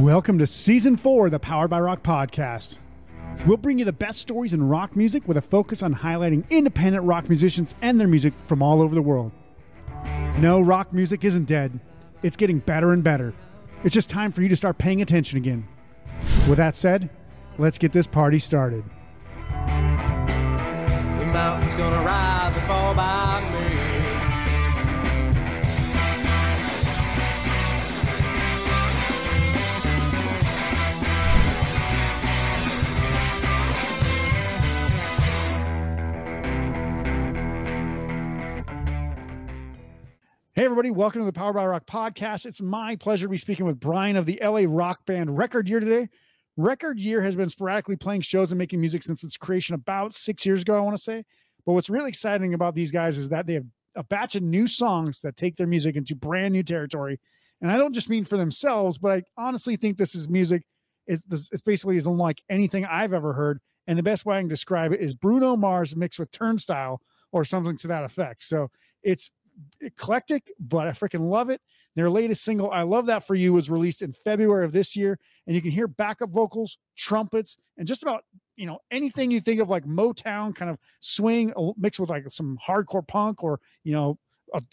Welcome to season four of the Powered by Rock podcast. We'll bring you the best stories in rock music with a focus on highlighting independent rock musicians and their music from all over the world. No, rock music isn't dead, it's getting better and better. It's just time for you to start paying attention again. With that said, let's get this party started. The mountain's gonna rise and fall by me. Hey, everybody, welcome to the Power by Rock podcast. It's my pleasure to be speaking with Brian of the LA rock band Record Year today. Record Year has been sporadically playing shows and making music since its creation about six years ago, I want to say. But what's really exciting about these guys is that they have a batch of new songs that take their music into brand new territory. And I don't just mean for themselves, but I honestly think this is music. It's, it's basically is unlike anything I've ever heard. And the best way I can describe it is Bruno Mars mixed with Turnstile or something to that effect. So it's eclectic, but I freaking love it. Their latest single, I Love That For You, was released in February of this year. And you can hear backup vocals, trumpets, and just about, you know, anything you think of like Motown kind of swing mixed with like some hardcore punk or, you know,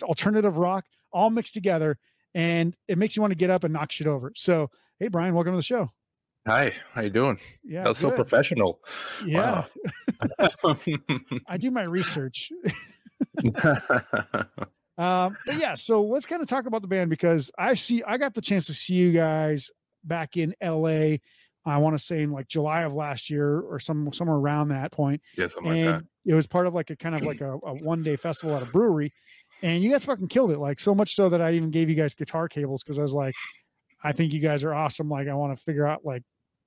alternative rock all mixed together. And it makes you want to get up and knock shit over. So, hey, Brian, welcome to the show. Hi, how you doing? Yeah, That's so professional. Yeah, Wow. I do my research. Um, but yeah, so let's kind of talk about the band because I see I got the chance to see you guys back in LA. I want to say in like July of last year or some somewhere around that point. yeah, something like and that. it was part of like a kind of like a, a one day festival at a brewery. And you guys fucking killed it. Like so much so that I even gave you guys guitar cables because I was like, I think you guys are awesome. Like I want to figure out like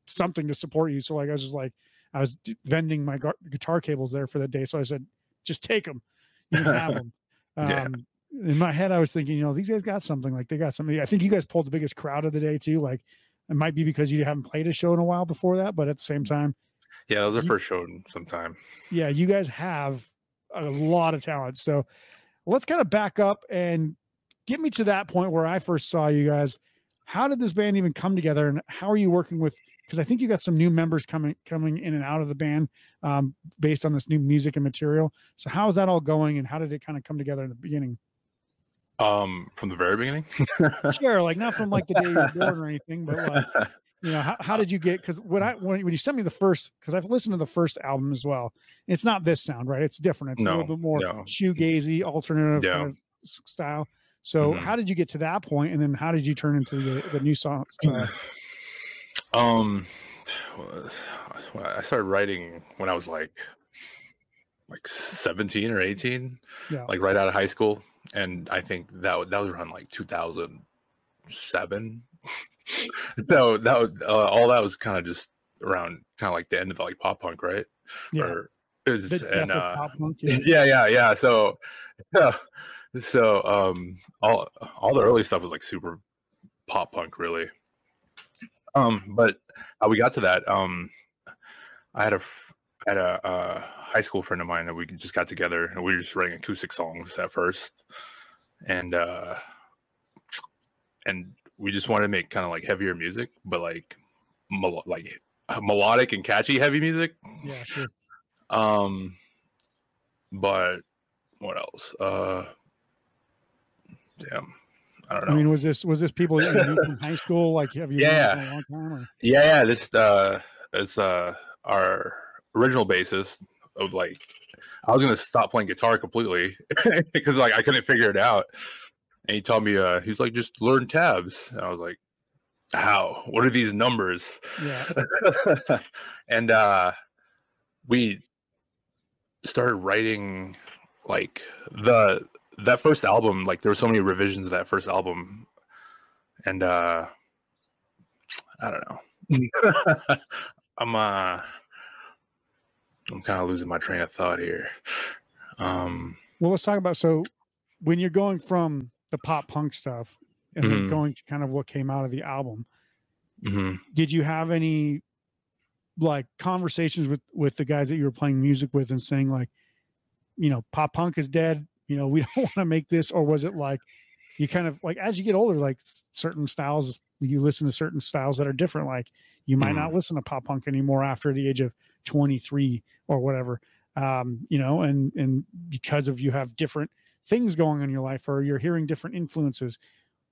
something to support you. So like I was just like I was d- vending my gu- guitar cables there for the day. So I said, just take them. You have them. Yeah. Um, in my head, I was thinking, you know, these guys got something. Like they got something. I think you guys pulled the biggest crowd of the day too. Like it might be because you haven't played a show in a while before that, but at the same time, Yeah, it was first show in some time. yeah, you guys have a lot of talent. So let's kind of back up and get me to that point where I first saw you guys. How did this band even come together, and how are you working with? Because I think you got some new members coming coming in and out of the band um, based on this new music and material. So how is that all going, and how did it kind of come together in the beginning? Um, from the very beginning. Sure, like not from like the day you were born or anything, but like you know how, how did you get because when i when, when you sent me the first because i've listened to the first album as well it's not this sound right it's different it's a little bit more no. shoegazy alternative Yeah. kind of style so Mhm. how did you get to that point and then how did you turn into the, the new songs uh, um, I started writing when I was like like 17 or 18, yeah like right out of high school, and I think that that was around like 2007. so that was, uh, all that was kind of just around kind of like the end of the, like pop punk, right? yeah Or was, and uh, pop punk, yeah. yeah yeah yeah so yeah so um all all the early stuff was like super pop punk really um but how we got to that um i had a I had a uh, high school friend of mine that we just got together and we were just writing acoustic songs at first. And uh and we just wanted to make kind of like heavier music but like mel- like melodic and catchy heavy music. Yeah sure. Um, but what else? Uh, damn, I don't know. i mean was this was this people that you knew from high school like have you Yeah. long time or yeah, yeah, this uh, it's uh, our original bassist of like, I was gonna stop playing guitar completely because like I couldn't figure it out, and he told me, uh, he's like, just learn tabs, and I was like, how? What are these numbers? yeah and uh we started writing like the that first album like there were so many revisions of that first album and uh i don't know i'm uh i'm kind of losing my train of thought here um well let's talk about so when you're going from the pop punk stuff and then Mhm. going to kind of what came out of the album mhm. did you have any like conversations with with the guys that you were playing music with and saying like you know pop punk is dead you know we don't want to make this or was it like you kind of like as you get older, like certain styles, you listen to certain styles that are different. Like you might Mhm. not listen to pop punk anymore after the age of 23 or whatever. Um, you know, and and because of you have different things going on in your life or you're hearing different influences.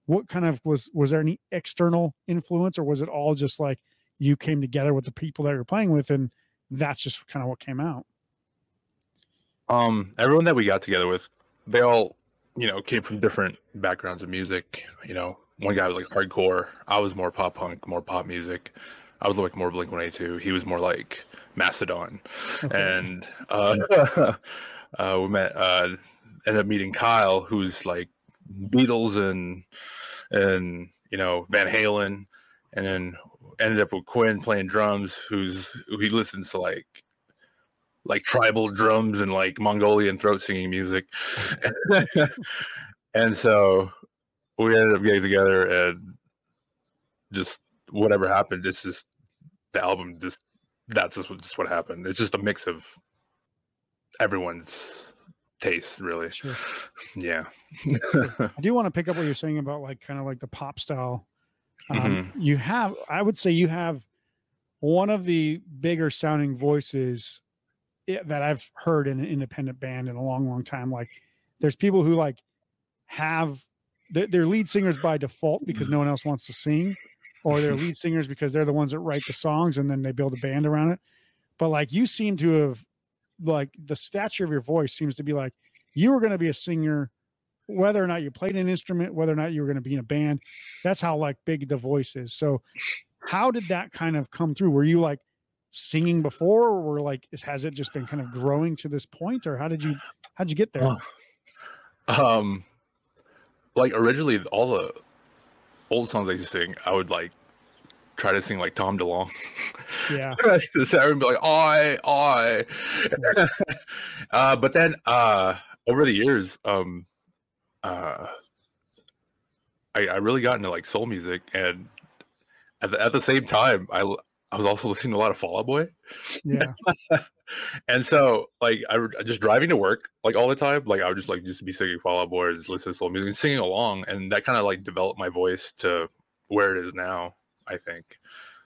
What kind of was was there any external influence or was it all just like you came together with the people that you're playing with and that's just kind of what came out? Um, everyone that we got together with, they all, you know, came from different backgrounds of music. You know, one guy was like hardcore. I was more pop punk, more pop music. I was like more Blink One Eighty Two. He was more like Okay. and uh, uh, we met. Uh, ended up meeting Kyle, who's like Beatles and and you know Van Halen, and then ended up with Quinn playing drums, who's who he listens to like like tribal drums and like Mongolian throat singing music. and so we ended up getting together and just whatever happened, it's just the album just that's just what, just what happened. It's just a mix of everyone's taste, really. Sure. Yeah. I do want to pick up what you're saying about like kind of like the pop style. Um, Mm-hmm. You have, I would say, you have one of the bigger sounding voices that I've heard in an independent band in a long, long time. Like, there's people who like have they're, they're lead singers by default because no one else wants to sing, or they're lead singers because they're the ones that write the songs and then they build a band around it. But like, you seem to have like the stature of your voice seems to be like you were going to be a singer whether or not you played an instrument whether or not you were going to be in a band that's how like big the voice is so how did that kind of come through were you like singing before or were like has it just been kind of growing to this point or how did you how'd you get there um like originally all the old songs I used to sing, I would like try to sing like Tom DeLonge. yeah to and be like, I, I. uh, but then uh, over the years, um, uh, I, I really got into like soul music, and at the, at the same time, I I was also listening to a lot of Fall Out Boy, yeah and so like I just driving to work like all the time, like I would just like just be singing Fall Out Boy, just listen to soul music, and singing along, and that kind of like developed my voice to where it is now. I think.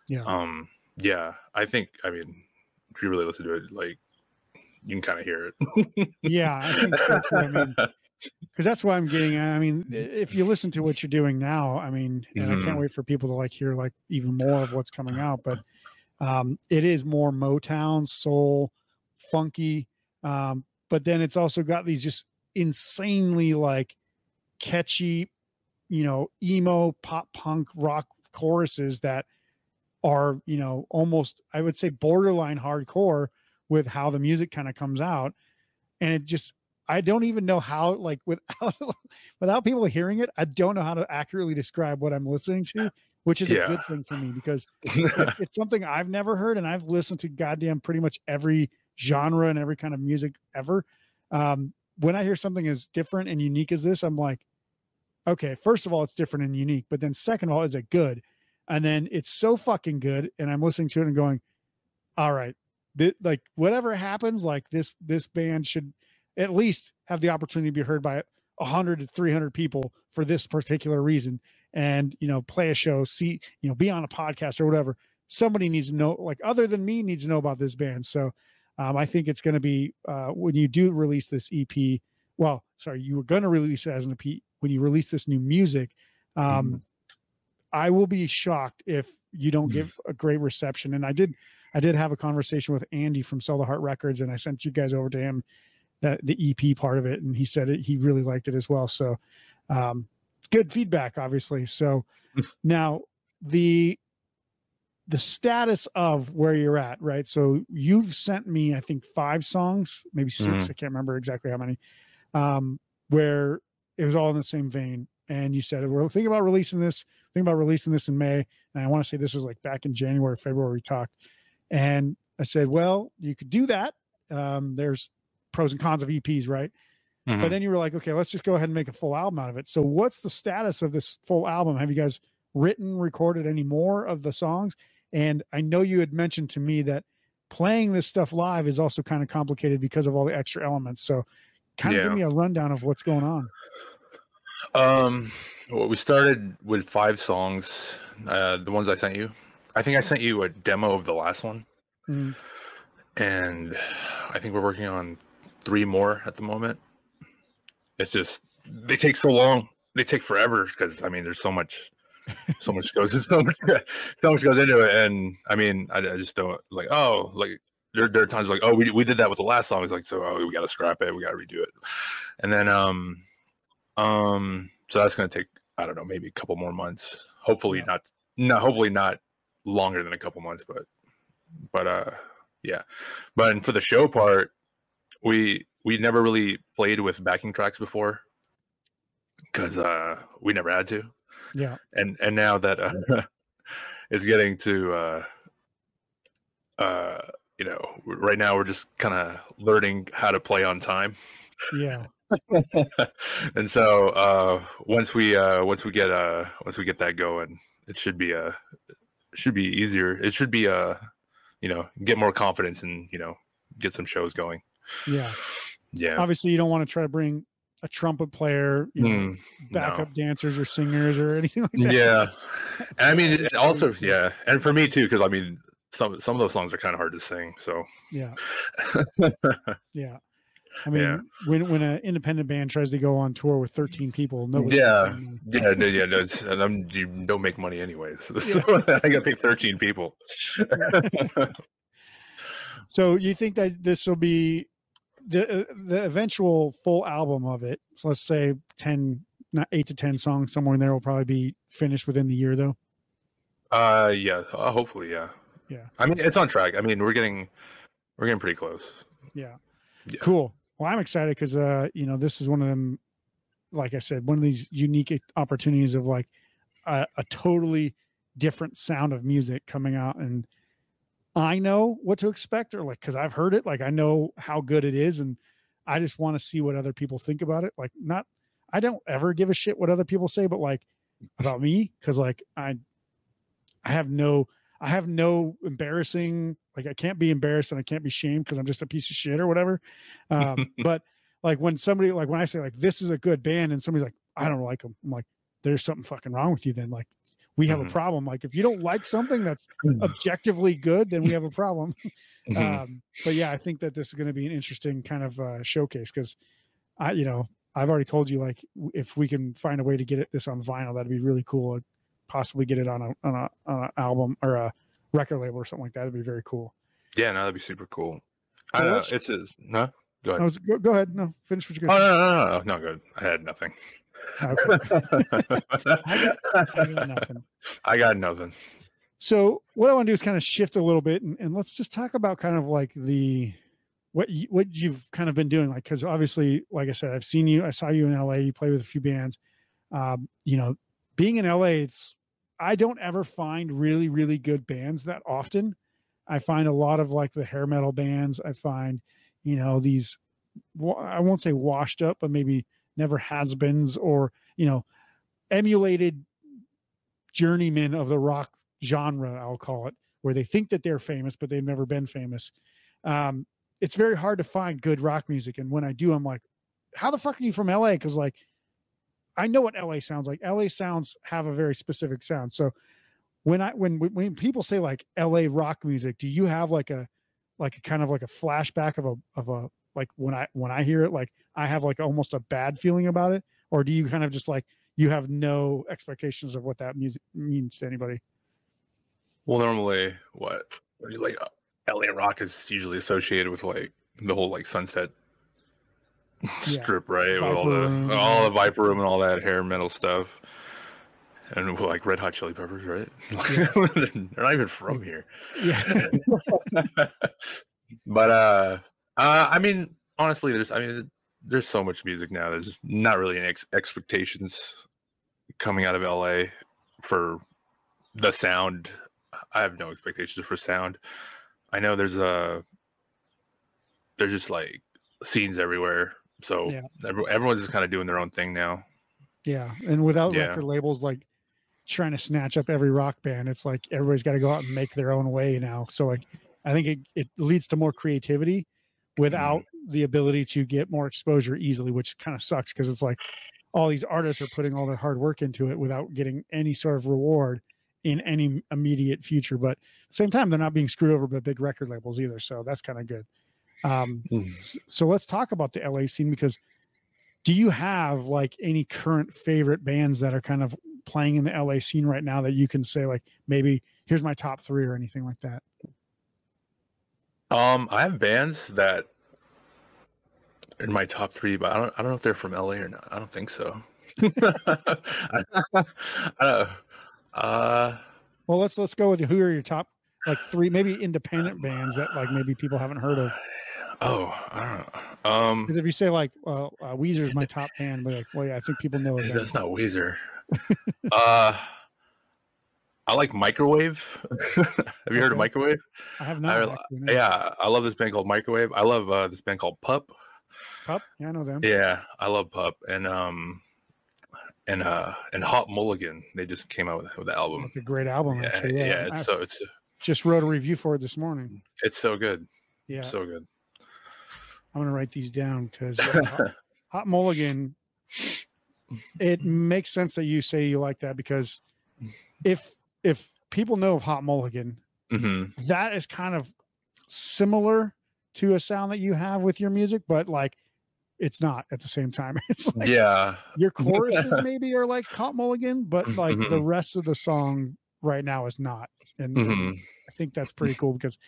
yeah Um, yeah, I think. I mean, if you really listen to it, like you can kind of hear it. yeah i think that's what i mean because that's what i'm getting i mean if you listen to what you're doing now i mean and i can't Mhm. wait for people to like hear like even more of what's coming out but um it is more motown soul funky um but then it's also got these just insanely like catchy you know emo pop punk rock choruses that are you know almost i would say borderline hardcore with how the music kind of comes out. And it just i don't even know how like without without people hearing it i don't know how to accurately describe what i'm listening to which is a good thing for me because it- it's something i've never heard and i've listened to goddamn pretty much every genre and every kind of music ever. Um when i hear something as different and unique as this i'm like okay first of all it's different and unique but then second of all is it good? And then it's so fucking good and i'm listening to it and going all right thi- like whatever happens like this this band should at least have the opportunity to be heard by 100 to 300 people for this particular reason and you know play a show see you know be on a podcast or whatever somebody needs to know like other than me needs to know about this band so um, i think it's going to be uh, when you do release this ep well sorry you were going to release it as an ep when you release this new music um, I will be shocked if you don't give a great reception. And I did, I did have a conversation with Andy from Sell the Heart Records, and I sent you guys over to him that the EP part of it, and he said it, he really liked it as well. So, um, good feedback, obviously. So now the the status of where you're at, right? So you've sent me, I think, five songs, maybe 6 Mhm. I can't remember exactly how many, um, where it was all in the same vein. And you said we're thinking about releasing this, thinking about releasing this in May. And I want to say this was like back in January, February, we talked. And I said, well, you could do that. Um, there's pros and cons of EPs, right? Mhm. But then you were like, okay, let's just go ahead and make a full album out of it. So what's the status of this full album? Have you guys written, recorded any more of the songs? And I know you had mentioned to me that playing this stuff live is also kind of complicated because of all the extra elements. So kind of give me a rundown of what's going on. Um, well, we started with five songs. Uh, the ones I sent you. I think I sent you a demo of the last one, Mhm. and I think we're working on three more at the moment. It's just they take so long. They take forever because I mean, there's so much, so much goes, so much, so much goes into it, and I mean, I, I just don't like. Oh, like there, there are times like, oh, we we did that with the last song. It's like, so oh, we got to scrap it. We got to redo it, and then um, um, so that's gonna take I don't know, maybe a couple more months. Hopefully Yeah. not, no, hopefully not longer than a couple months, but but uh, yeah. But for the show part, we we never really played with backing tracks before because uh we never had to Yeah. and and now that uh, it's getting to uh uh you know right now we're just kind of learning how to play on time Yeah. and so uh once we uh once we get uh once we get that going it should be uh should be easier it should be uh you know get more confidence and you know get some shows going Yeah. Yeah Obviously, you don't want to try to bring a trumpet player, you know, Mm, no. backup dancers or singers or anything like that. yeah and i mean it also yeah and for me too because i mean some some of those songs are kind of hard to sing so Yeah. Yeah. I mean, Yeah. when when an independent band tries to go on tour with 13 people, nobody yeah yeah no, yeah no, and I'm, you don't make money anyways so i gotta pay 13 people So you think that this will be the uh, the eventual full album of it? So let's say 10, not eight to 10 songs somewhere in there will probably be finished within the year, though. uh yeah uh, hopefully yeah Yeah. i mean it's on track i mean we're getting we're getting pretty close Yeah. Yeah. Cool. Well, I'm excited because uh, you know, this is one of them, like I said, one of these unique opportunities of like a, a totally different sound of music coming out and I know what to expect or like because I've heard it, like I know how good it is, and I just want to see what other people think about it. Like, not I don't ever give a shit what other people say, but like about me, because like I I have no I have no embarrassing like I can't be embarrassed and I can't be shamed because I'm just a piece of shit or whatever. Um, but like when somebody like when I say like this is a good band and somebody's like I don't like them, I'm like there's something fucking wrong with you. Then like we have Mhm. a problem. Like if you don't like something that's objectively good, then we have a problem. Mhm. um, but yeah, I think that this is going to be an interesting kind of uh, showcase because I, you know, I've already told you like if we can find a way to get it this on vinyl, that'd be really cool. I'd possibly get it on a on a, on a album or a record label or something like that. It'd be very cool. yeah no that'd be super cool i know let's- it's is no go ahead was, go, go ahead. No, finish what you're oh going no no no no no good i had nothing I to Nothing. I got nothing. So what I want to do is kind of shift a little bit and, and let's just talk about kind of like the what you, what you've kind of been doing like because obviously like I said I've seen you I saw you in LA you play with a few bands um, you know being in LA it's I don't ever find really really good bands that often I find a lot of like the hair metal bands I find you know these I won't say washed up but maybe never has beens or you know emulated journeymen of the rock genre, I'll call it, where they think that they're famous, but they've never been famous. Um, it's very hard to find good rock music. And when I do, I'm like, how the fuck are you from LA? Because like I know what LA sounds like. LA sounds have a very specific sound. So when I when when people say like LA rock music, do you have like a like a kind of like a flashback of a of a like when I when I hear it, like I have like almost a bad feeling about it? Or do you kind of just like you have no expectations of what that music means to anybody? Well, normally, what like? uh, LA Rock is usually associated with like the whole like Sunset Strip, right? With all the Room. all the Viper Room and all that hair metal stuff, and like Red Hot Chili Peppers, right? They're not even from here. Yeah. but uh, uh, I mean, honestly, there's I mean, there's so much music now. There's not really any ex- expectations coming out of LA for the sound. I have no expectations for sound. I know there's a there's just like scenes everywhere. So Yeah. every, everyone's just kind of doing their own thing now. Yeah, and without Yeah. record labels like trying to snatch up every rock band, it's like everybody's got to go out and make their own way now. So like, I think it, it leads to more creativity without Mm-hmm. The ability to get more exposure easily, which kind of sucks because it's like, all these artists are putting all their hard work into it without getting any sort of reward in any immediate future. But at the same time, they're not being screwed over by big record labels either. So that's kind of good. Um, Mm. so let's talk about the LA scene because do you have like any current favorite bands that are kind of playing in the LA scene right now that you can say like maybe here's my top three or anything like that? Um, I have bands that in my top three, but I don't. I don't know if they're from LA or not. I don't think so. I, don't. Uh, Well, let's let's go with who are your top like three maybe independent bands that like maybe people haven't heard of. oh, I don't know. Um, Because if you say like well, uh, Weezer's my top band, but like, well, yeah, I think people know that's not Weezer. uh, I like Microwave. have you heard of Microwave? I have I, not. no. yeah, I love this band called Microwave. I love uh, this band called Pup. Pup? Yeah, I know them. Yeah, I love Pup and um and uh and Hot Mulligan. They just came out with, with the album. It's a great album. Yeah, actually. yeah, Yeah, it's I so it's just wrote a review for it this morning. it's so good, Yeah, so good. I'm gonna write these down because Hot, Hot Mulligan. It makes sense that you say you like that because if if people know of Hot Mulligan, hmm that is kind of similar to a sound that you have with your music, but like it's not at the same time. It's like Yeah, your choruses maybe are like Hot Mulligan, but like the Mhm. rest of the song right now is not. And, and hmm I think that's pretty cool because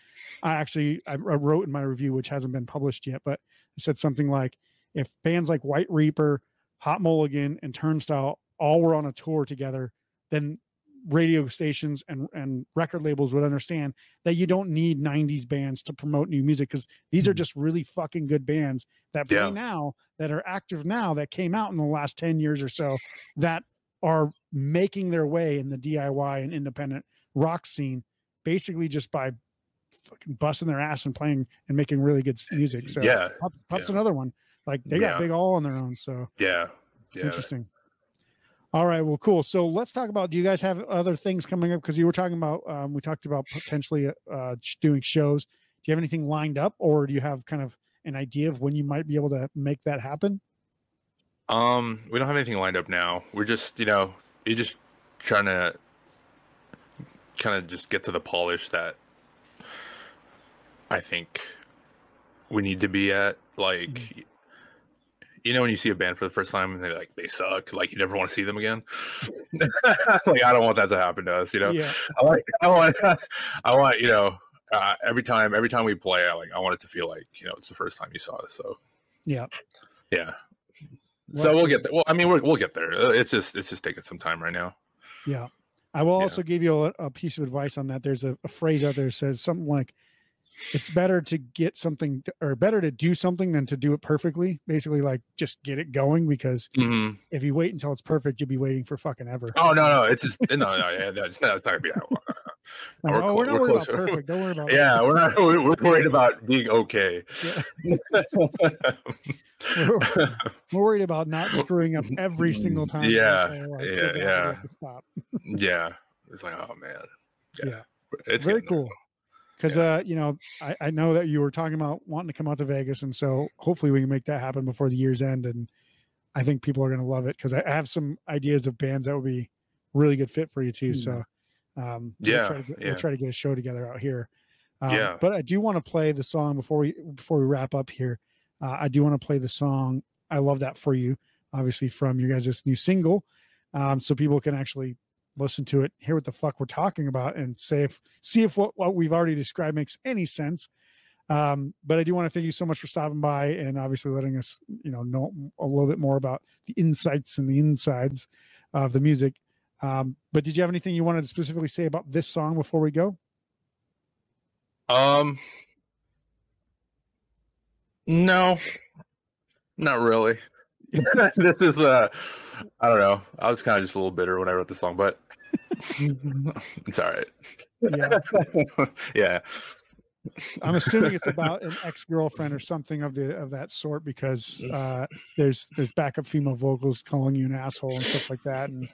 I actually I, I wrote in my review, which hasn't been published yet, but I said something like if bands like White Reaper, Hot Mulligan, and Turnstile all were on a tour together, then radio stations and and record labels would understand that you don't need 90s bands to promote new music because these are Mhm. just really fucking good bands that play Yeah. now that are active now that came out in the last 10 years or so that are making their way in the DIY and independent rock scene basically just by fucking busting their ass and playing and making really good music. So yeah, Pup's yeah. another one. Like they got Yeah. big all on their own. So yeah, it's interesting. All right, well, cool. So let's talk about. Do you guys have other things coming up? Because you were talking about, um, we talked about potentially uh, doing shows. Do you have anything lined up, or do you have kind of an idea of when you might be able to make that happen? Um, we don't have anything lined up now. We're just, you know, you're just trying to kind of just get to the polish that I think we need to be at. Like, you know, when you see a band for the first time and they like they suck, like you never want to see them again. like, I don't want that to happen to us. You know, Yeah, I like, I want, I want, you know, uh, every time, every time we play, I like, I want it to feel like, you know, it's the first time you saw us. So, yeah. yeah. Well, so we'll get there. Well, I mean, we're, we'll get there. Uh, It's just, it's just taking some time right now. Yeah. I will Yeah. also give you a, a piece of advice on that. There's a, a phrase out there that says something like, it's better to get something or better to do something than to do it perfectly. Basically, like just get it going because Mhm. if you wait until it's perfect, you'll be waiting for fucking ever. Oh no, no, it's just no, no, yeah, no, it's not, it's not gonna be that. Like, we're oh, we're not we're worried about perfect. Don't worry about Yeah, we're not. We're worried about being okay. that. We're, we're worried about not screwing up every single time. Yeah, like, yeah, so yeah. have to stop. yeah, it's like, oh man. Yeah. it's Very cool. there. Cool. Because uh, you know, I, I know that you were talking about wanting to come out to Vegas, and so hopefully we can make that happen before the year's end. And I think people are going to love it because I, I have some ideas of bands that would be really good fit for you too. So um, we'll Yeah, try to get, yeah. we'll try to get a show together out here. Um, Yeah. but I do want to play the song before we before we wrap up here. Uh, I do want to play the song "I Love That for You," obviously from your guys' new single, um, so people can actually listen to it, hear what the fuck we're talking about, and say if see if what, what we've already described makes any sense. Um, but I do want to thank you so much for stopping by and obviously letting us, you know, know a little bit more about the insights and the insides of the music. Um, but did you have anything you wanted to specifically say about this song before we go? Um, no, not really. this is uh, I don't know. I was kind of just a little bitter when I wrote the song, but it's all right. Yeah. yeah. I'm assuming it's about an ex-girlfriend or something of the of that sort because uh, there's there's backup female vocals calling you an asshole and stuff like that, and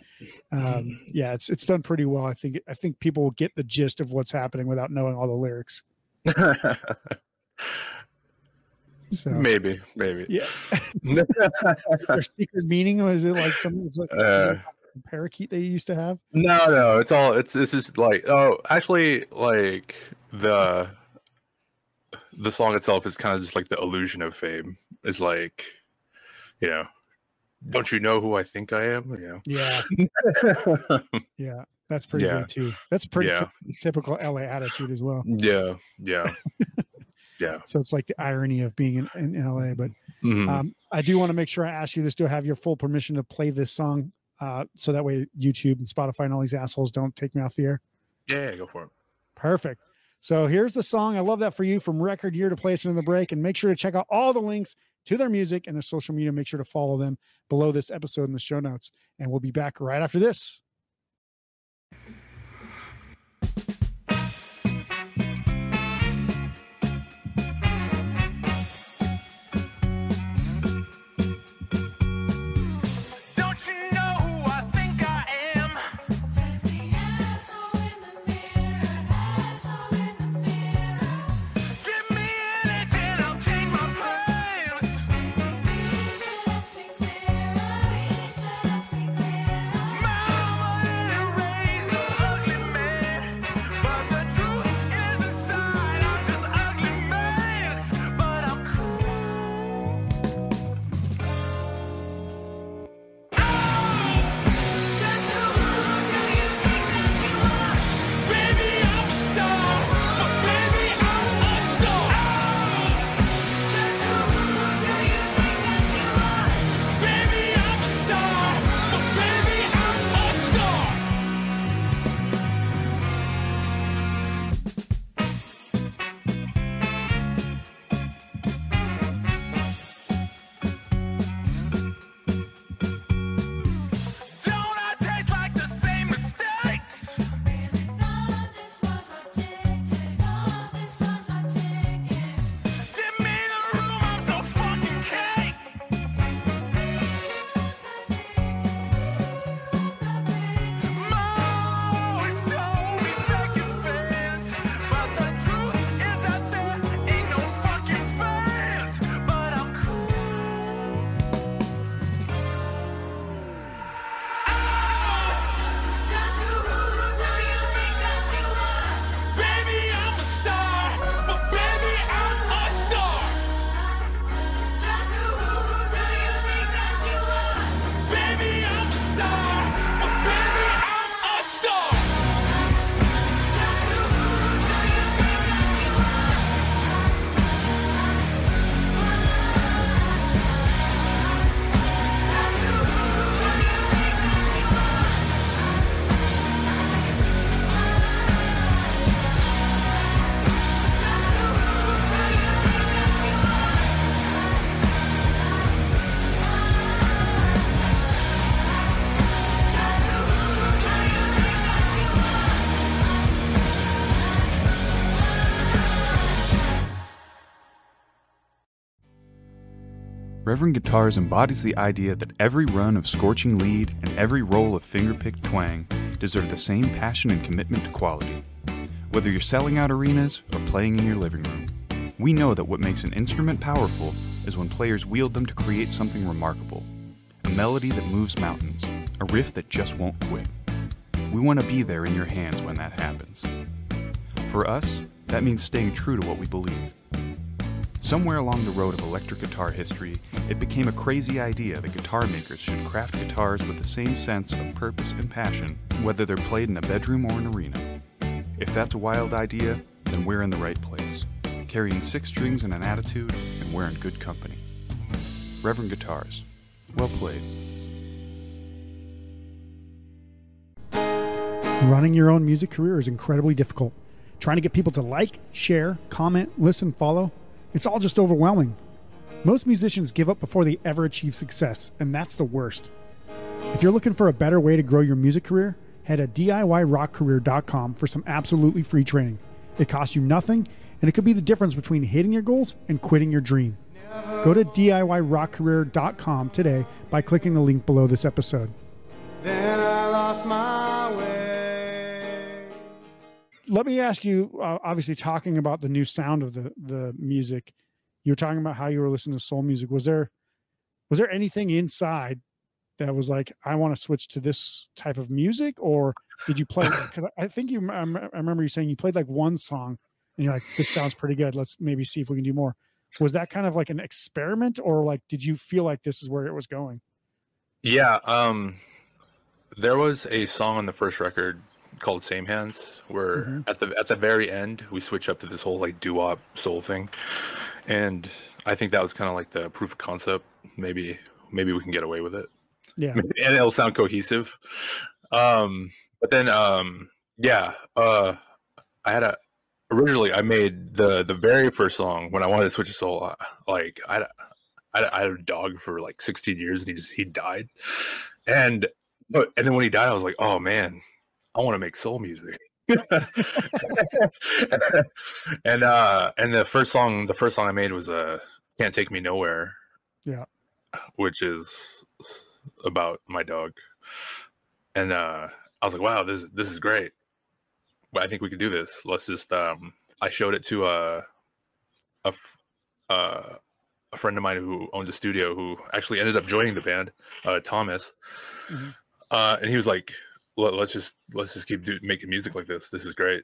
um, yeah, it's it's done pretty well. I think I think people will get the gist of what's happening without knowing all the lyrics. So maybe, maybe. yeah, their secret meaning was it like something? It's like Uh, parakeet they used to have. No, no, it's all it's this is like oh, actually, like the the song itself is kind of just like the illusion of fame. Is like, you know, don't you know who I think I am? You Yeah, know. yeah, yeah. that's pretty Yeah. good too. That's pretty Yeah. ty- typical LA attitude as well. yeah, yeah, yeah. So it's like the irony of being in, in LA. But Mhm. um, I do want to make sure I ask you this: Do I have your full permission to play this song? Uh, so that way YouTube and Spotify and all these assholes don't take me off the air. yeah, yeah, go for it. Perfect. So here's the song. I love that for you from record year to place in the break. And make sure to check out all the links to their music and their social media. Make sure to follow them below this episode in the show notes. And we'll be back right after this. Reverend Guitars embodies the idea that every run of scorching lead and every roll of fingerpicked twang deserve the same passion and commitment to quality. Whether you're selling out arenas or playing in your living room, we know that what makes an instrument powerful is when players wield them to create something remarkable. A melody that moves mountains, a riff that just won't quit. We want to be there in your hands when that happens. For us, that means staying true to what we believe. Somewhere along the road of electric guitar history, it became a crazy idea that guitar makers should craft guitars with the same sense of purpose and passion, whether they're played in a bedroom or an arena. If that's a wild idea, then we're in the right place, carrying six strings and an attitude, and we're in good company. Reverend Guitars. Well played. Running your own music career is incredibly difficult. Trying to get people to like, share, comment, listen, follow, it's all just overwhelming. Most musicians give up before they ever achieve success, and that's the worst. If you're looking for a better way to grow your music career, head to DIYrockcareer.com for some absolutely free training. It costs you nothing, and it could be the difference between hitting your goals and quitting your dream. Go to DIYrockcareer.com today by clicking the link below this episode. Then I lost my way. Let me ask you uh, obviously talking about the new sound of the the music you were talking about how you were listening to soul music. Was there was there anything inside that was like, I want to switch to this type of music, or did you play? Because I think you, I I remember you saying you played like one song, and you're like, this sounds pretty good. Let's maybe see if we can do more. Was that kind of like an experiment, or like did you feel like this is where it was going? Yeah, um there was a song on the first record called Same Hands where Mhm. at the at the very end we switch up to this whole like doo-wop soul thing. And I think that was kind of like the proof of concept. Maybe maybe we can get away with it. Yeah, and it'll sound cohesive. Um but then um yeah, uh I had a originally I made the the very first song when I wanted to switch to soul uh, like I I, I had a dog for like 16 years and he just he died and but and then when he died I was like oh man I want to make soul music and uh and the first song the first song I made was uh can't take me nowhere Yeah. which is about my dog and uh I was like wow this this is great I think we could do this let's just um I showed it to uh a f- uh a friend of mine who owned a studio who actually ended up joining the band, uh, Thomas. Mhm. Uh, and he was like, Let, "Let's just let's just keep do, making music like this. This is great."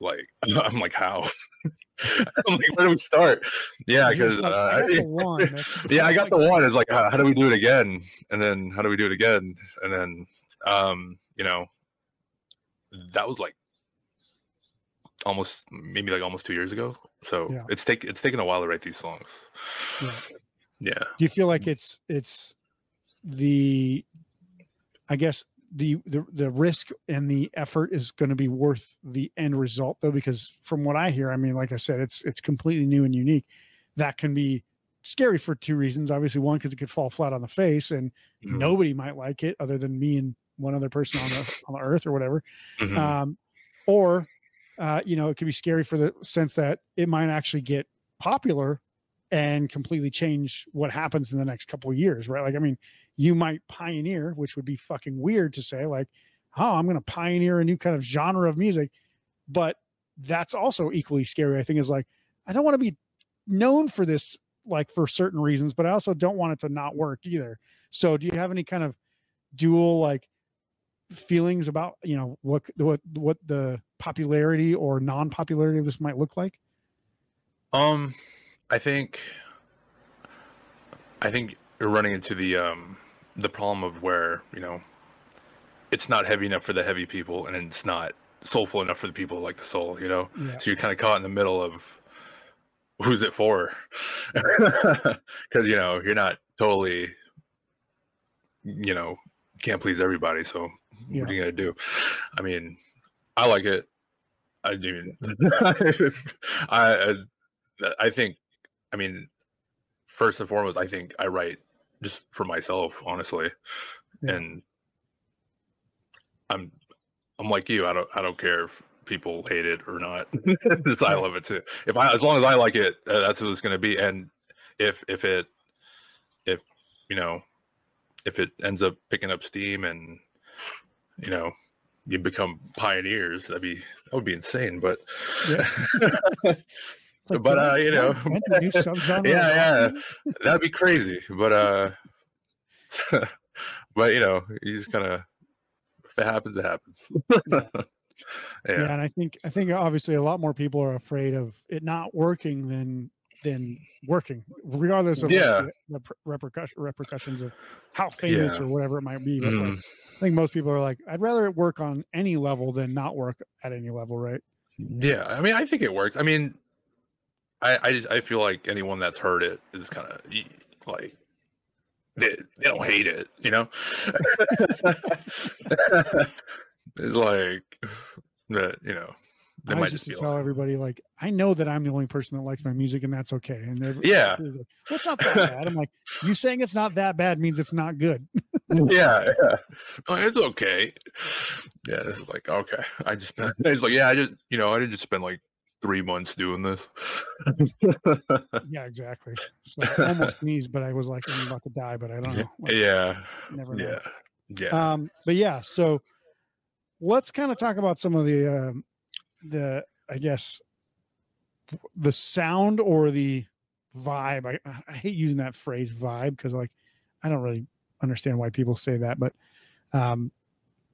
Like I'm like, how? I'm like, where do we start? Yeah, because like, uh, I got the one. Yeah, I got like, the one. It's like, how, how do we do it again? And then how do we do it again? And then, um, you know, that was like almost maybe like almost two years ago. So Yeah. it's take it's taken a while to write these songs. Yeah. Yeah. do you feel like it's it's the i guess the the, the risk and the effort is going to be worth the end result though because from what i hear i mean like i said it's it's completely new and unique that can be scary for two reasons obviously one because it could fall flat on the face and Mhm. nobody might like it other than me and one other person on the on the earth or whatever Mhm. um, or uh, you know it could be scary for the sense that it might actually get popular and completely change what happens in the next couple of years right like i mean you might pioneer which would be fucking weird to say like oh i'm going to pioneer a new kind of genre of music. But that's also equally scary i think is like i don't want to be known for this like for certain reasons but i also don't want it to not work either. So do you have any kind of dual like feelings about you know what what what the popularity or non-popularity of this might look like? Um, I think, I think you're running into the um the problem of where you know, it's not heavy enough for the heavy people, and it's not soulful enough for the people who like the soul. You know, yeah so you're kind of caught in the middle of who's it for, because you know you're not totally, you know, can't please everybody. So Yeah. what are you gonna do? I mean, I like it. I do. I I think. I mean, first and foremost, I think I write just for myself, honestly, Yeah. and I'm I'm like you. I don't I don't care if people hate it or not. I love it too. If I as long as I like it, uh, that's what it's going to be. And if if it if you know if it ends up picking up steam and you know you become pioneers, that'd be that would be insane. But Yeah. Like, but uh, you know, invent a new subgenre of yeah, yeah, that'd be crazy. But uh, but you know, just kind of if it happens, it happens. Yeah. yeah. yeah and i think i think obviously a lot more people are afraid of it not working than than working regardless of like, Yeah. the, the repercussion repercussions of how famous Yeah. or whatever it might be but like, Mhm. i think most people are like i'd rather it work on any level than not work at any level right Yeah, I mean, I think it works. I mean, I I just I feel like anyone that's heard it is kind of like they, they don't hate it, you know. it's like that, you know. They I might just to tell like, everybody like I know that I'm the only person that likes my music and that's okay. And Yeah. like, well, it's not that bad. I'm like, you saying it's not that bad means it's not good. yeah, yeah. Like, it's okay. Yeah, it's like okay. I just spent. It's like yeah, I just you know I didn't just spend like three months doing this. yeah, exactly. So I almost sneezed, but I was like, I'm about to die, but I don't know. Like, yeah, never know. yeah, yeah. Um, but yeah, so let's kind of talk about some of the um, the I guess the sound or the vibe. I, I hate using that phrase vibe because like I don't really understand why people say that, but um,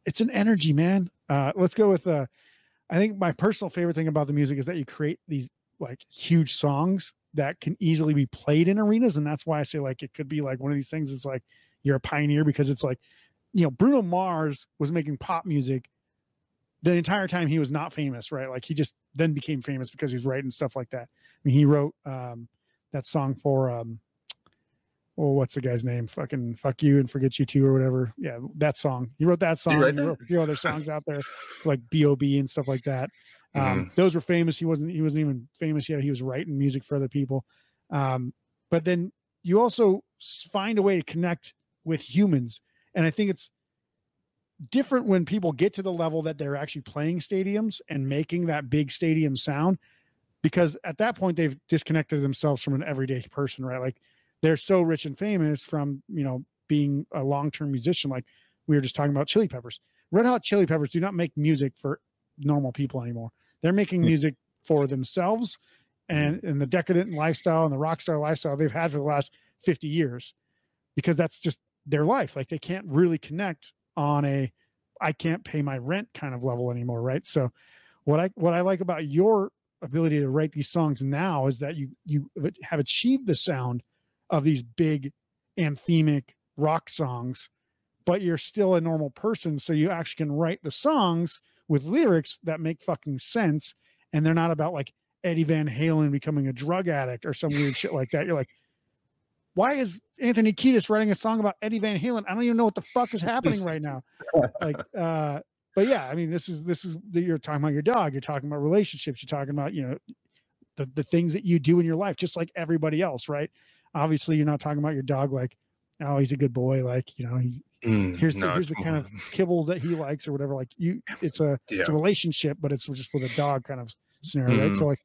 it's an energy, man. Uh, let's go with uh, I think my personal favorite thing about the music is that you create these like huge songs that can easily be played in arenas, and that's why I say like it could be like one of these things. It's like you're a pioneer because it's like you know Bruno Mars was making pop music the entire time he was not famous, right? Like he just then became famous because he's writing stuff like that. I mean, he wrote um, that song for um, well, what's the guy's name? Fucking fuck you and forget you too or whatever. Yeah, that song. He wrote that song. he wrote a few other songs out there, like B.O.B. and stuff like that. Um, Those were famous. He wasn't. He wasn't even famous yet. He was writing music for other people. Um, but then you also find a way to connect with humans, and I think it's different when people get to the level that they're actually playing stadiums and making that big stadium sound because at that point they've disconnected themselves from an everyday person right like they're so rich and famous from you know being a long-term musician like we were just talking about chili peppers. Red hot chili peppers do not make music for normal people anymore. They're making Hmm. music for themselves and in the decadent lifestyle and the rock star lifestyle they've had for the last 50 years because that's just their life. Like they can't really connect on a i can't pay my rent kind of level anymore right? So what i what i like about your ability to write these songs now is that you you have achieved the sound of these big anthemic rock songs but you're still a normal person so you actually can write the songs with lyrics that make fucking sense and they're not about like Eddie Van Halen becoming a drug addict or some weird shit like that. You're like, why is Anthony Kiedis writing a song about Eddie Van Halen? I don't even know what the fuck is happening right now. Like, uh, but yeah, I mean, this is this is you're talking about your dog. You're talking about relationships. You're talking about you know the the things that you do in your life, just like everybody else, right? Obviously, you're not talking about your dog like, oh, he's a good boy. Like, you know, he, Mm, here's the, no, here's the kind of kibbles that he likes or whatever. Like you, it's a it's a relationship, but it's just with a dog kind of scenario, right? So Mhm. like,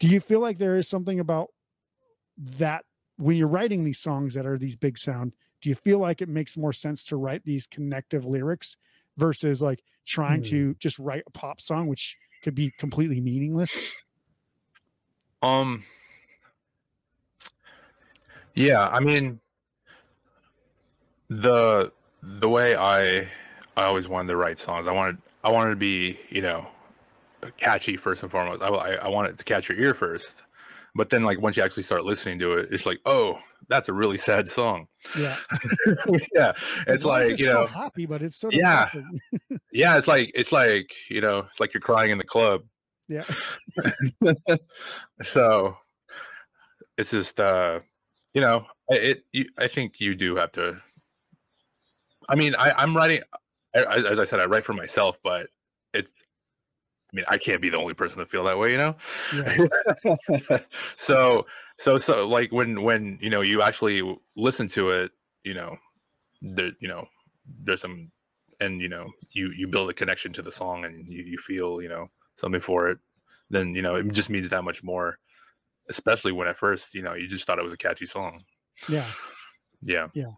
do you feel like there is something about that when you're writing these songs that are these big sound? Do you feel like it makes more sense to write these connective lyrics versus like trying Hmm. to just write a pop song, which could be completely meaningless? Um. Yeah, I mean, the the way I I always wanted to write songs, I wanted I wanted to be you know catchy first and foremost. I I, I want to catch your ear first, but then like once you actually start listening to it, it's like oh that's a really sad song. Yeah, yeah, it's is like you know happy, but it's sort of Yeah. yeah it's like it's like you know it's like you're crying in the club yeah, so it's just uh you know I- it you, i think you do have to i mean i i'm writing as i said i write for myself but it's i mean i can't be the only person to feel that way you know? Yeah, so so so like when when you know you actually listen to it you know there you know there's some and you know you you build a connection to the song and you, you feel you know something for it then you know it just means that much more especially when at first you know you just thought it was a catchy song. Yeah. yeah. Yeah.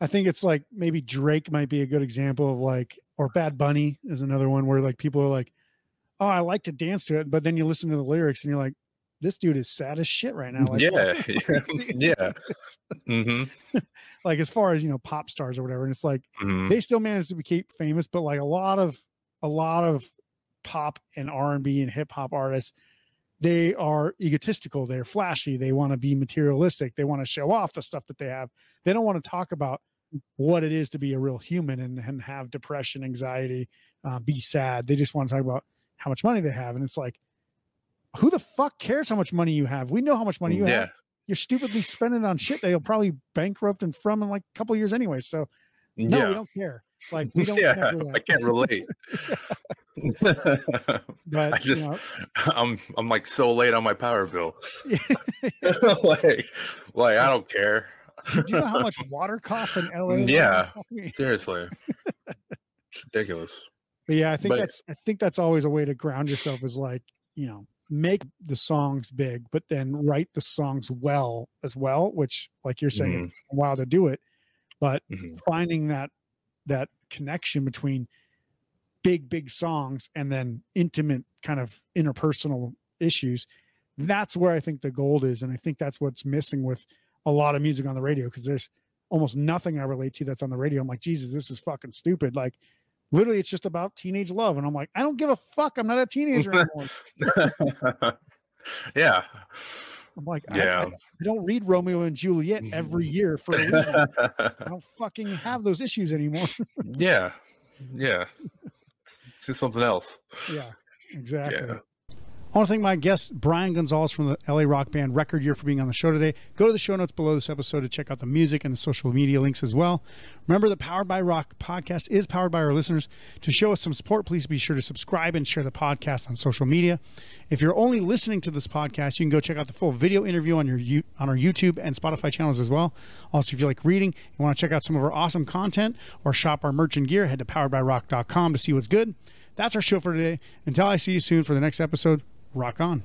I think it's like maybe Drake might be a good example of like, or Bad Bunny is another one where like people are like, oh, I like to dance to it, but then you listen to the lyrics and you're like, this dude is sad as shit right now. Like, yeah. yeah. hmm like as far as you know, pop stars or whatever, and it's like hmm they still manage to be keep famous, but like a lot of a lot of pop and R and B and hip hop artists, they are egotistical. They're flashy. They want to be materialistic. They want to show off the stuff that they have. They don't want to talk about what it is to be a real human and, and have depression, anxiety, uh, be sad. They just want to talk about how much money they have. And it's like, who the fuck cares how much money you have? We know how much money you yeah have. You're stupidly spending on shit that you'll probably bankrupt and from in like a couple years anyway. So no, yeah we don't care. Like we don't yeah i can't relate But I just- you know, i'm i'm like so late on my power bill like like i don't care do you know how much water costs in LA? Yeah. Seriously it's ridiculous yeah, I think But- that's I think that's always a way to ground yourself is like, you know, make the songs big, but then write the songs well as well, which like you're saying, Mhm. while to do it. But Mhm. finding that that connection between big, big songs and then intimate kind of interpersonal issues, That's where I think the gold is. And I think that's what's missing with a lot of music on the radio because there's almost nothing I relate to that's on the radio. I'm like, Jesus, this is fucking stupid. Like, literally, it's just about teenage love. And I'm like, I don't give a fuck. I'm not a teenager anymore. yeah. I'm like, I- Yeah. I, I don't read Romeo and Juliet every year for a reason. I don't fucking have those issues anymore. yeah. Yeah. Do something else. yeah, exactly. Yeah. I want to thank my guest, Brian Gonzalez from the LA Rock Band Record Year, for being on the show today. Go to the show notes below this episode to check out the music and the social media links as well. Remember, the Powered by Rock podcast is powered by our listeners. To show us some support, please be sure to subscribe and share the podcast on social media. If you're only listening to this podcast, you can go check out the full video interview on your on our YouTube and Spotify channels as well. Also, if you like reading, you want to check out some of our awesome content or shop our merch and gear, head to poweredbyrock.com to see what's good. That's our show for today. Until I see you soon for the next episode, rock on.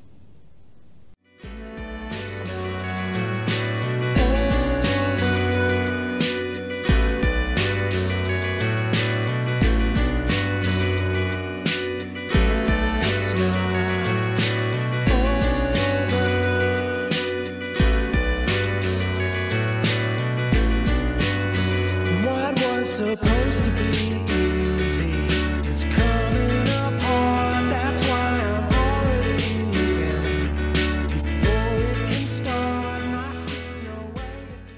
Supposed to